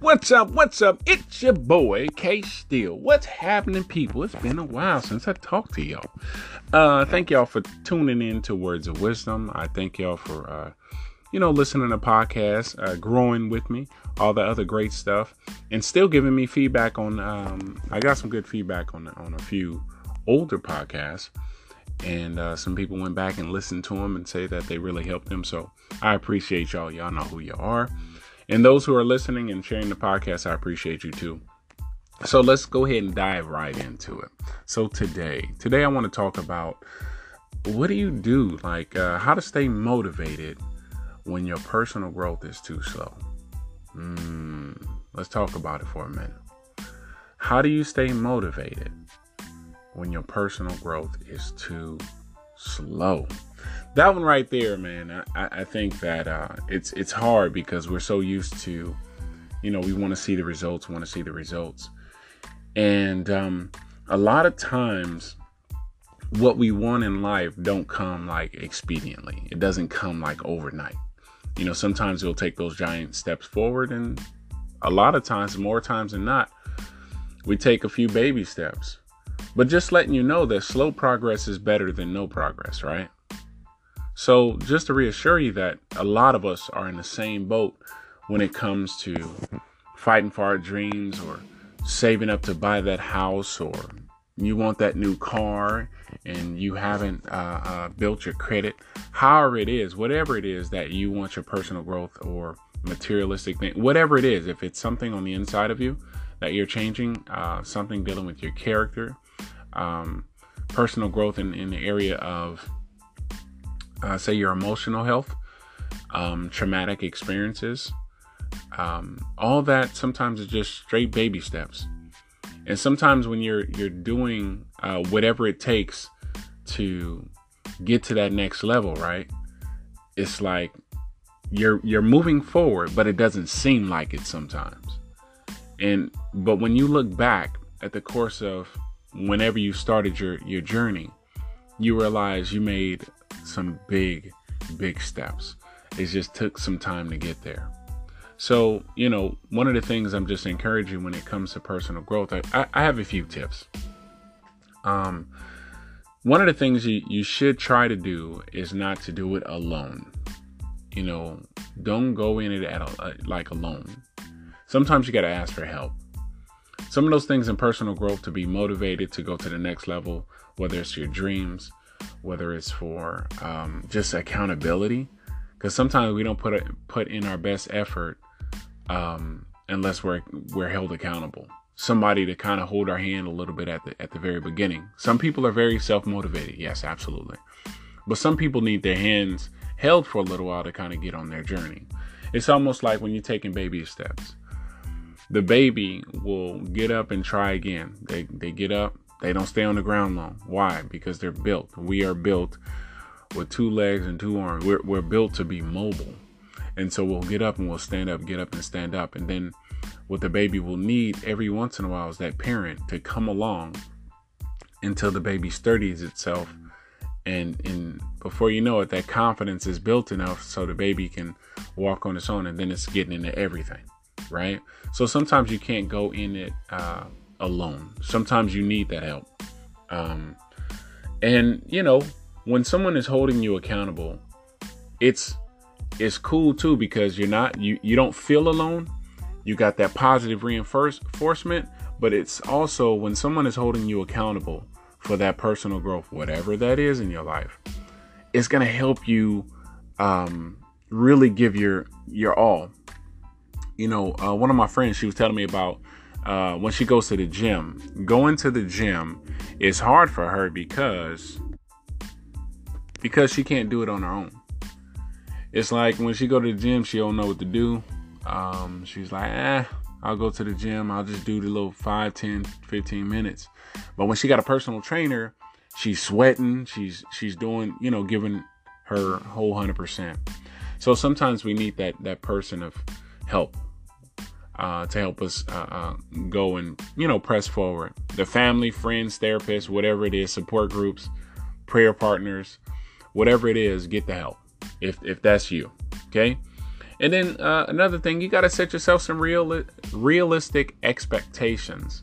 What's up? What's up? It's your boy K Steel. What's happening, people? It's been a while since I talked to y'all. Uh, thank y'all for tuning in to Words of Wisdom. I thank y'all for uh, you know listening to podcasts, uh, growing with me, all the other great stuff, and still giving me feedback on. Um, I got some good feedback on on a few older podcasts, and uh, some people went back and listened to them and say that they really helped them. So I appreciate y'all. Y'all know who you are. And those who are listening and sharing the podcast, I appreciate you too. So let's go ahead and dive right into it. So today, today I want to talk about what do you do, like uh, how to stay motivated when your personal growth is too slow. Mm, let's talk about it for a minute. How do you stay motivated when your personal growth is too slow? That one right there, man. I, I think that uh, it's it's hard because we're so used to, you know, we want to see the results, want to see the results, and um, a lot of times, what we want in life don't come like expediently. It doesn't come like overnight. You know, sometimes we'll take those giant steps forward, and a lot of times, more times than not, we take a few baby steps. But just letting you know that slow progress is better than no progress, right? So, just to reassure you that a lot of us are in the same boat when it comes to fighting for our dreams or saving up to buy that house or you want that new car and you haven't uh, uh, built your credit, however it is, whatever it is that you want your personal growth or materialistic thing, whatever it is, if it's something on the inside of you that you're changing, uh, something dealing with your character, um, personal growth in, in the area of uh, say your emotional health, um, traumatic experiences, um, all that sometimes is just straight baby steps. And sometimes when you're you're doing uh, whatever it takes to get to that next level, right? It's like you're you're moving forward, but it doesn't seem like it sometimes. And but when you look back at the course of whenever you started your your journey, you realize you made some big, big steps. It just took some time to get there. So, you know, one of the things I'm just encouraging when it comes to personal growth, I, I have a few tips. Um, one of the things you, you should try to do is not to do it alone. You know, don't go in it at a, like alone. Sometimes you got to ask for help. Some of those things in personal growth to be motivated to go to the next level, whether it's your dreams, whether it's for um, just accountability, because sometimes we don't put it, put in our best effort um, unless we're we're held accountable. Somebody to kind of hold our hand a little bit at the at the very beginning. Some people are very self motivated, yes, absolutely, but some people need their hands held for a little while to kind of get on their journey. It's almost like when you're taking baby steps. The baby will get up and try again. They they get up, they don't stay on the ground long. Why? Because they're built. We are built with two legs and two arms. We're, we're built to be mobile. And so we'll get up and we'll stand up, get up and stand up. And then what the baby will need every once in a while is that parent to come along until the baby sturdies itself. And, and before you know it, that confidence is built enough so the baby can walk on its own and then it's getting into everything. Right. So sometimes you can't go in it uh, alone. Sometimes you need that help. Um, and you know, when someone is holding you accountable, it's it's cool too because you're not you you don't feel alone. You got that positive reinforcement, but it's also when someone is holding you accountable for that personal growth, whatever that is in your life, it's gonna help you um, really give your your all. You know, uh, one of my friends, she was telling me about uh, when she goes to the gym. Going to the gym is hard for her because because she can't do it on her own. It's like when she go to the gym, she don't know what to do. Um, she's like, eh, I'll go to the gym. I'll just do the little 5, 10, 15 minutes. But when she got a personal trainer, she's sweating. She's she's doing, you know, giving her whole hundred percent. So sometimes we need that that person of help uh, to help us uh, uh, go and you know press forward. The family, friends, therapists, whatever it is, support groups, prayer partners, whatever it is, get the help if if that's you. Okay, And then uh, another thing, you got to set yourself some real realistic expectations,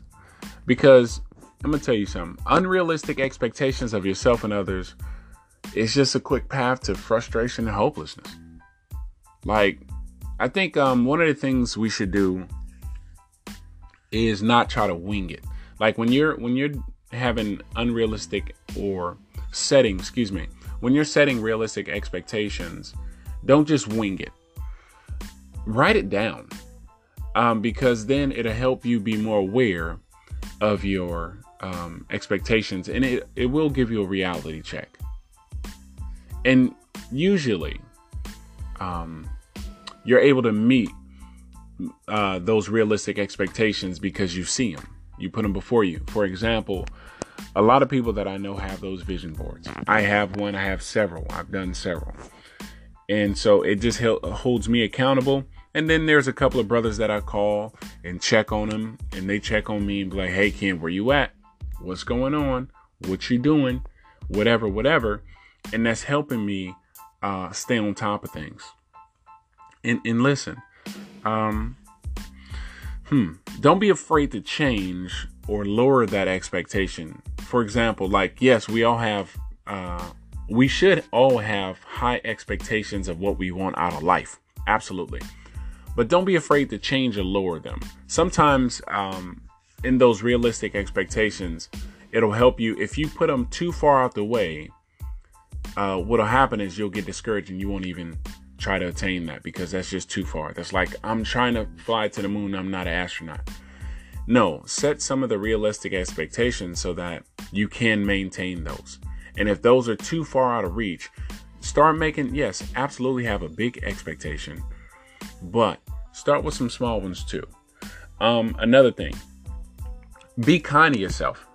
because I'm gonna tell you something. Unrealistic expectations of yourself and others is just a quick path to frustration and hopelessness. Like, I think um, one of the things we should do is not try to wing it. Like when you're when you're having unrealistic or setting, excuse me, when you're setting realistic expectations, don't just wing it. Write it down, um, because then it'll help you be more aware of your um, expectations, and it it will give you a reality check. And usually, um, you're able to meet uh, those realistic expectations because you see them. You put them before you. For example, a lot of people that I know have those vision boards. I have one, I have several, I've done several. And so it just holds me accountable. And then there's a couple of brothers that I call and check on them, and they check on me and be like, hey, Ken, where you at? What's going on? What you doing? Whatever, whatever. And that's helping me uh, stay on top of things and, and listen, um, hmm, don't be afraid to change or lower that expectation. For example, like, yes, we all have, uh, we should all have high expectations of what we want out of life. Absolutely. But don't be afraid to change or lower them. Sometimes, um, in those realistic expectations, it'll help you if you put them too far out the way. Uh, what'll happen is you'll get discouraged and you won't even try to attain that because that's just too far. That's like I'm trying to fly to the moon, I'm not an astronaut. No, set some of the realistic expectations so that you can maintain those. And if those are too far out of reach, start making, yes, absolutely have a big expectation, but start with some small ones too. Um, another thing, be kind to yourself.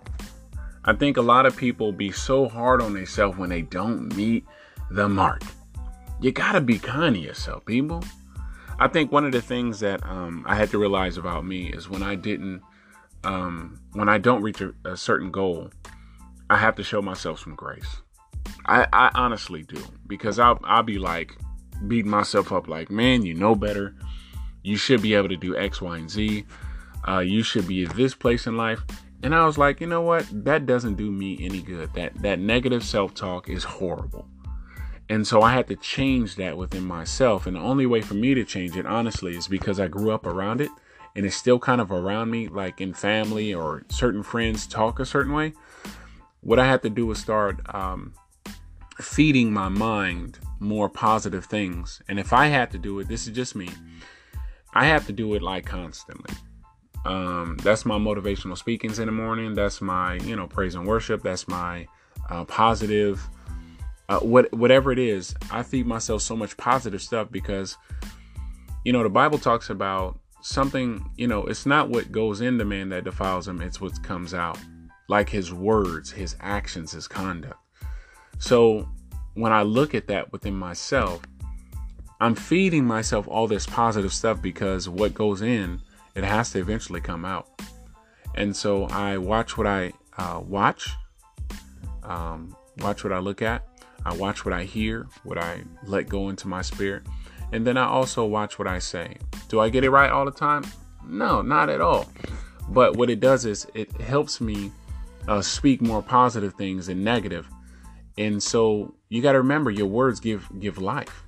I think a lot of people be so hard on themselves when they don't meet the mark you gotta be kind to yourself, people. I think one of the things that um, I had to realize about me is when I didn't, um, when I don't reach a, a, certain goal, I have to show myself some grace. I, I honestly do because I'll, I'll be like beating myself up, like, man, you know better. You should be able to do X, Y, and Z. Uh, you should be at this place in life. And I was like, you know what? That doesn't do me any good. That that negative self talk is horrible. And so I had to change that within myself. And the only way for me to change it, honestly, is because I grew up around it and it's still kind of around me, like in family or certain friends talk a certain way. What I had to do was start um, feeding my mind more positive things. And if I had to do it, this is just me, I have to do it like constantly. Um, that's my motivational speakings in the morning. That's my, you know, praise and worship. That's my uh, positive uh, what whatever it is, I feed myself so much positive stuff because, you know, the Bible talks about something. You know, it's not what goes into man that defiles him; it's what comes out, like his words, his actions, his conduct. So when I look at that within myself, I'm feeding myself all this positive stuff because what goes in, it has to eventually come out. And so I watch what I uh, watch, um, watch what I look at, I watch what I hear, what I let go into my spirit, and then I also watch what I say. Do I get it right all the time? No, not at all. But what it does is it helps me uh, speak more positive things than negative. And so you got to remember your words give give life.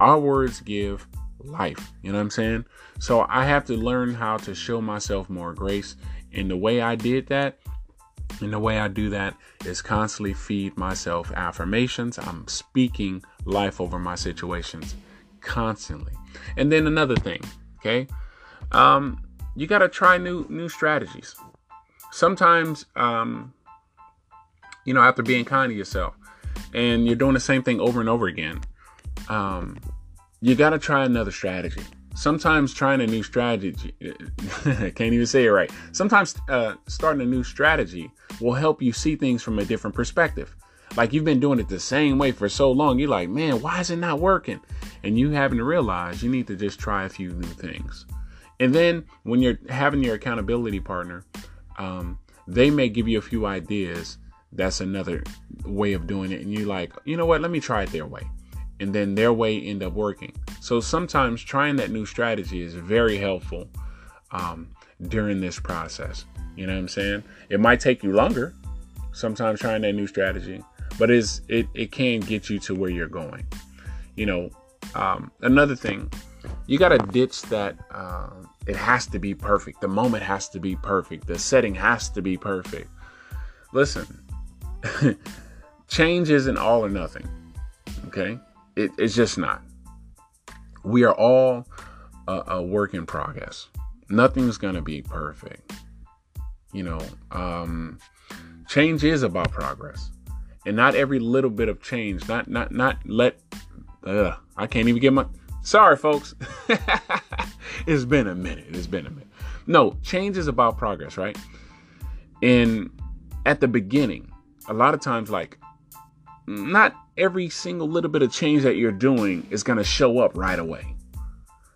Our words give life. You know what I'm saying? So I have to learn how to show myself more grace. And the way I did that and the way I do that is constantly feed myself affirmations. I'm speaking life over my situations constantly. And then another thing, okay? Um, you got to try new new strategies. Sometimes um, you know, after being kind to yourself and you're doing the same thing over and over again, um, you got to try another strategy sometimes trying a new strategy I can't even say it right. Sometimes uh, starting a new strategy will help you see things from a different perspective. Like you've been doing it the same way for so long you're like man why is it not working? And you haven't realized you need to just try a few new things. And then when you're having your accountability partner um, they may give you a few ideas that's another way of doing it and you're like you know what? Let me try it their way and then their way end up working. So sometimes trying that new strategy is very helpful um, during this process. You know what I'm saying? It might take you longer sometimes trying that new strategy, but is it it can get you to where you're going. You know, um, another thing, you got to ditch that. Uh, it has to be perfect. The moment has to be perfect. The setting has to be perfect. Listen, change isn't all or nothing. Okay, it, it's just not. We are all a, a work in progress. Nothing's gonna be perfect. You know, um, change is about progress, and not every little bit of change. Not not not let. Uh, I can't even get my. Sorry, folks. it's been a minute. It's been a minute. No, change is about progress, right? And at the beginning, a lot of times, like, not every single little bit of change that you're doing is going to show up right away.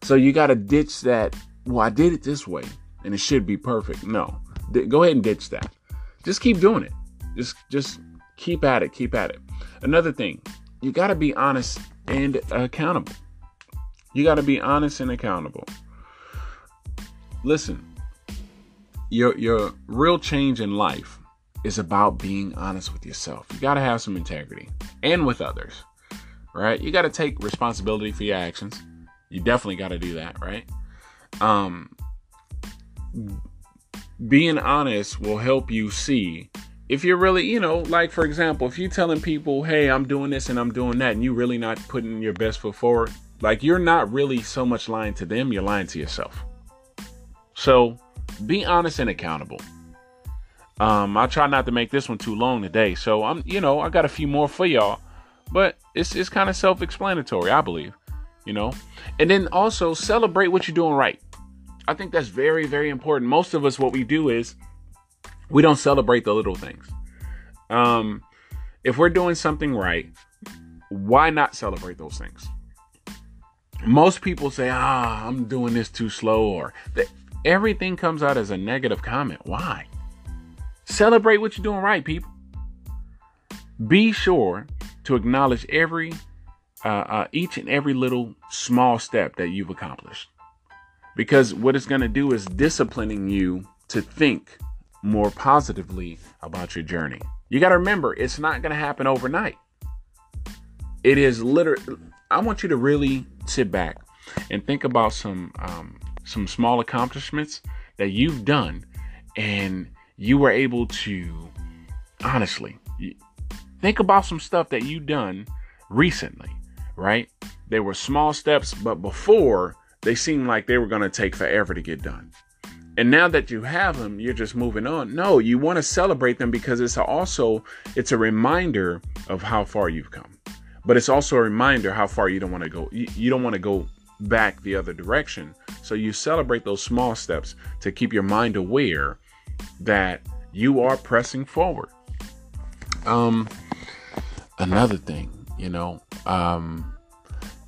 So you got to ditch that, well, I did it this way and it should be perfect. No, go ahead and ditch that. Just keep doing it. Just, just keep at it. Keep at it. Another thing, you got to be honest and accountable. You got to be honest and accountable. Listen, your your real change in life is about being honest with yourself. You got to have some integrity and with others. Right? You got to take responsibility for your actions. You definitely got to do that, right? Um being honest will help you see if you're really, you know, like for example, if you're telling people, "Hey, I'm doing this and I'm doing that," and you're really not putting your best foot forward, like you're not really so much lying to them, you're lying to yourself. So, be honest and accountable. Um, I'll try not to make this one too long today. So I'm, you know, I got a few more for y'all, but it's it's kind of self-explanatory, I believe. You know, and then also celebrate what you're doing right. I think that's very, very important. Most of us, what we do is we don't celebrate the little things. Um, if we're doing something right, why not celebrate those things? Most people say, "Ah, I'm doing this too slow," or everything comes out as a negative comment. Why? Celebrate what you're doing right, people. Be sure to acknowledge every, uh, uh, each and every little small step that you've accomplished, because what it's going to do is disciplining you to think more positively about your journey. You got to remember, it's not going to happen overnight. It is literally. I want you to really sit back and think about some um, some small accomplishments that you've done, and you were able to honestly think about some stuff that you've done recently, right? They were small steps, but before they seemed like they were going to take forever to get done. And now that you have them, you're just moving on. No, you want to celebrate them because it's also it's a reminder of how far you've come. But it's also a reminder how far you don't want to go. You, don't want to go back the other direction. So you celebrate those small steps to keep your mind aware that you are pressing forward. Um, another thing, you know, um,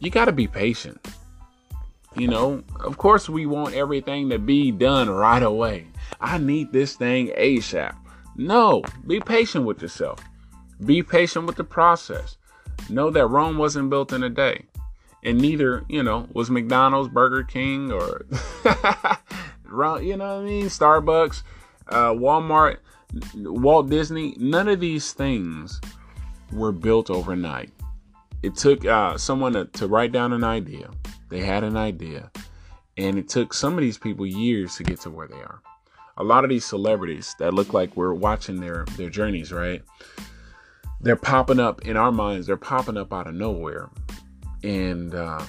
you got to be patient. You know, of course, we want everything to be done right away. I need this thing ASAP. No, be patient with yourself. Be patient with the process. Know that Rome wasn't built in a day. And neither, you know, was McDonald's, Burger King, or, you know what I mean? Starbucks uh, Walmart, Walt Disney, none of these things were built overnight. It took uh, someone to, to write down an idea. They had an idea. And it took some of these people years to get to where they are. A lot of these celebrities that look like we're watching their, their journeys, right? They're popping up in our minds, they're popping up out of nowhere. And uh,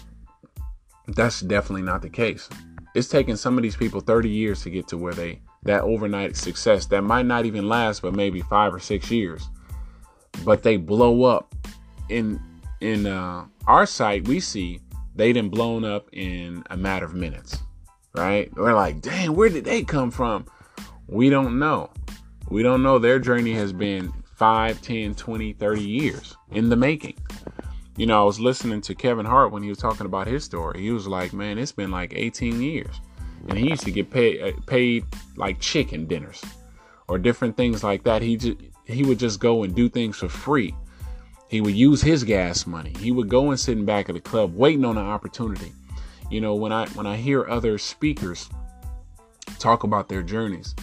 that's definitely not the case. It's taken some of these people 30 years to get to where they that overnight success that might not even last but maybe five or six years. But they blow up in in uh, our sight we see they done blown up in a matter of minutes right? We're like dang where did they come from? We don't know. We don't know. Their journey has been 5 10 20 30 years in the making. You know i was listening to kevin hart when he was talking about his story. He was like man it's been like 18 years and he used to get paid uh, paid like chicken dinners or different things like that. He just, he would just go and do things for free. He would use his gas money. He would go and sit in back of the club waiting on an opportunity. You know, when I when I hear other speakers talk about their journeys,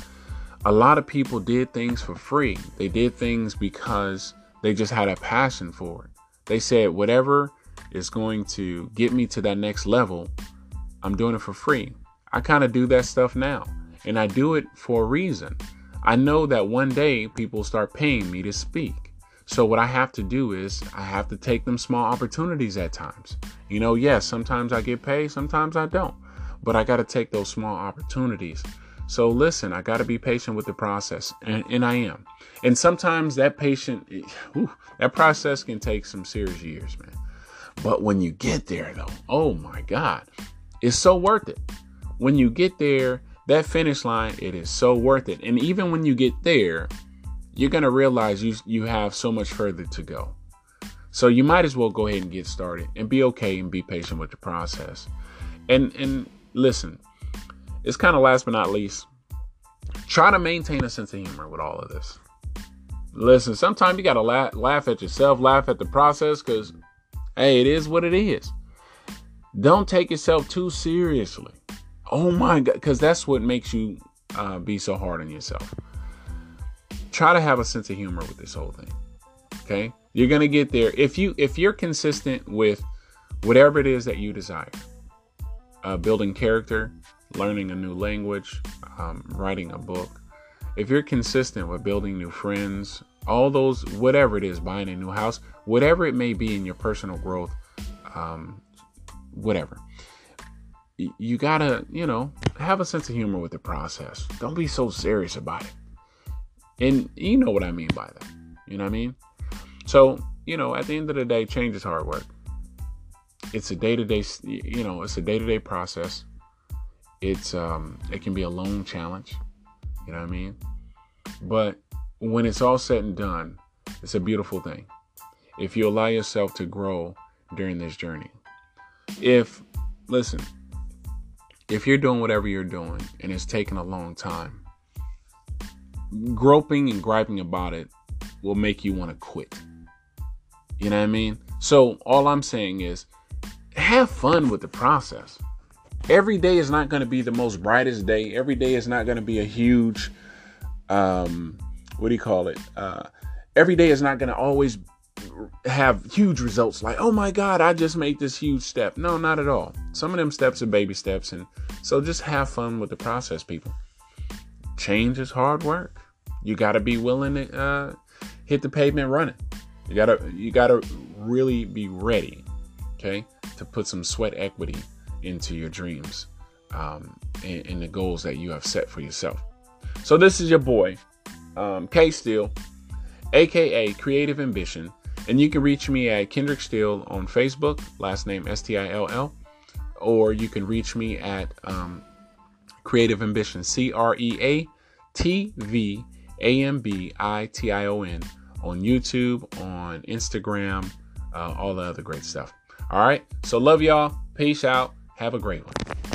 a lot of people did things for free. They did things because they just had a passion for it. They said whatever is going to get me to that next level, I'm doing it for free. I kind of do that stuff now, and I do it for a reason. I know that one day people start paying me to speak. So what I have to do is I have to take them small opportunities at times. You know, yes, sometimes I get paid, sometimes I don't. But I got to take those small opportunities. So listen, I got to be patient with the process, and, and I am. And sometimes that patient, whew, that process can take some serious years, man. But when you get there, though, oh my God, it's so worth it. When you get there, that finish line, it is so worth it. And even when you get there, you're gonna realize you you have so much further to go. So you might as well go ahead and get started and be okay and be patient with the process. And and listen, it's kind of last but not least, try to maintain a sense of humor with all of this. Listen, sometimes you gotta laugh, laugh at yourself, laugh at the process, because hey, it is what it is. Don't take yourself too seriously. Oh my God, because that's what makes you uh, be so hard on yourself. Try to have a sense of humor with this whole thing. Okay, you're gonna get there if you if you're consistent with whatever it is that you desire. Uh, building character, learning a new language, um, writing a book. If you're consistent with building new friends, all those whatever it is, buying a new house, whatever it may be in your personal growth, um, whatever you gotta, you know, have a sense of humor with the process. Don't be so serious about it. And you know what I mean by that. You know what I mean? So, you know, at the end of the day, change is hard work. It's a day to day, you know, it's a day to day process. It's, um, it can be a long challenge. You know what I mean? But when it's all said and done, it's a beautiful thing. If you allow yourself to grow during this journey. If, listen, if you're doing whatever you're doing and it's taking a long time, groping and griping about it will make you want to quit. You know what I mean? So all I'm saying is have fun with the process. Every day is not going to be the most brightest day. Every day is not going to be a huge um what do you call it? Uh every day is not going to always have huge results like, oh my God, I just made this huge step. No, not at all. Some of them steps are baby steps. And so just have fun with the process, people. Change is hard work. You got to be willing to uh, hit the pavement running. You gotta you gotta really be ready, okay, to put some sweat equity into your dreams um, and, and the goals that you have set for yourself. So this is your boy, um, K Steele, aka Creative Ambition. And you can reach me at Kendrick Steele on Facebook, last name S T I L L, or you can reach me at um, Creative Ambition, C R E A T V A M B I T I O N, on YouTube, on Instagram, uh, all the other great stuff. All right. So love y'all. Peace out. Have a great one.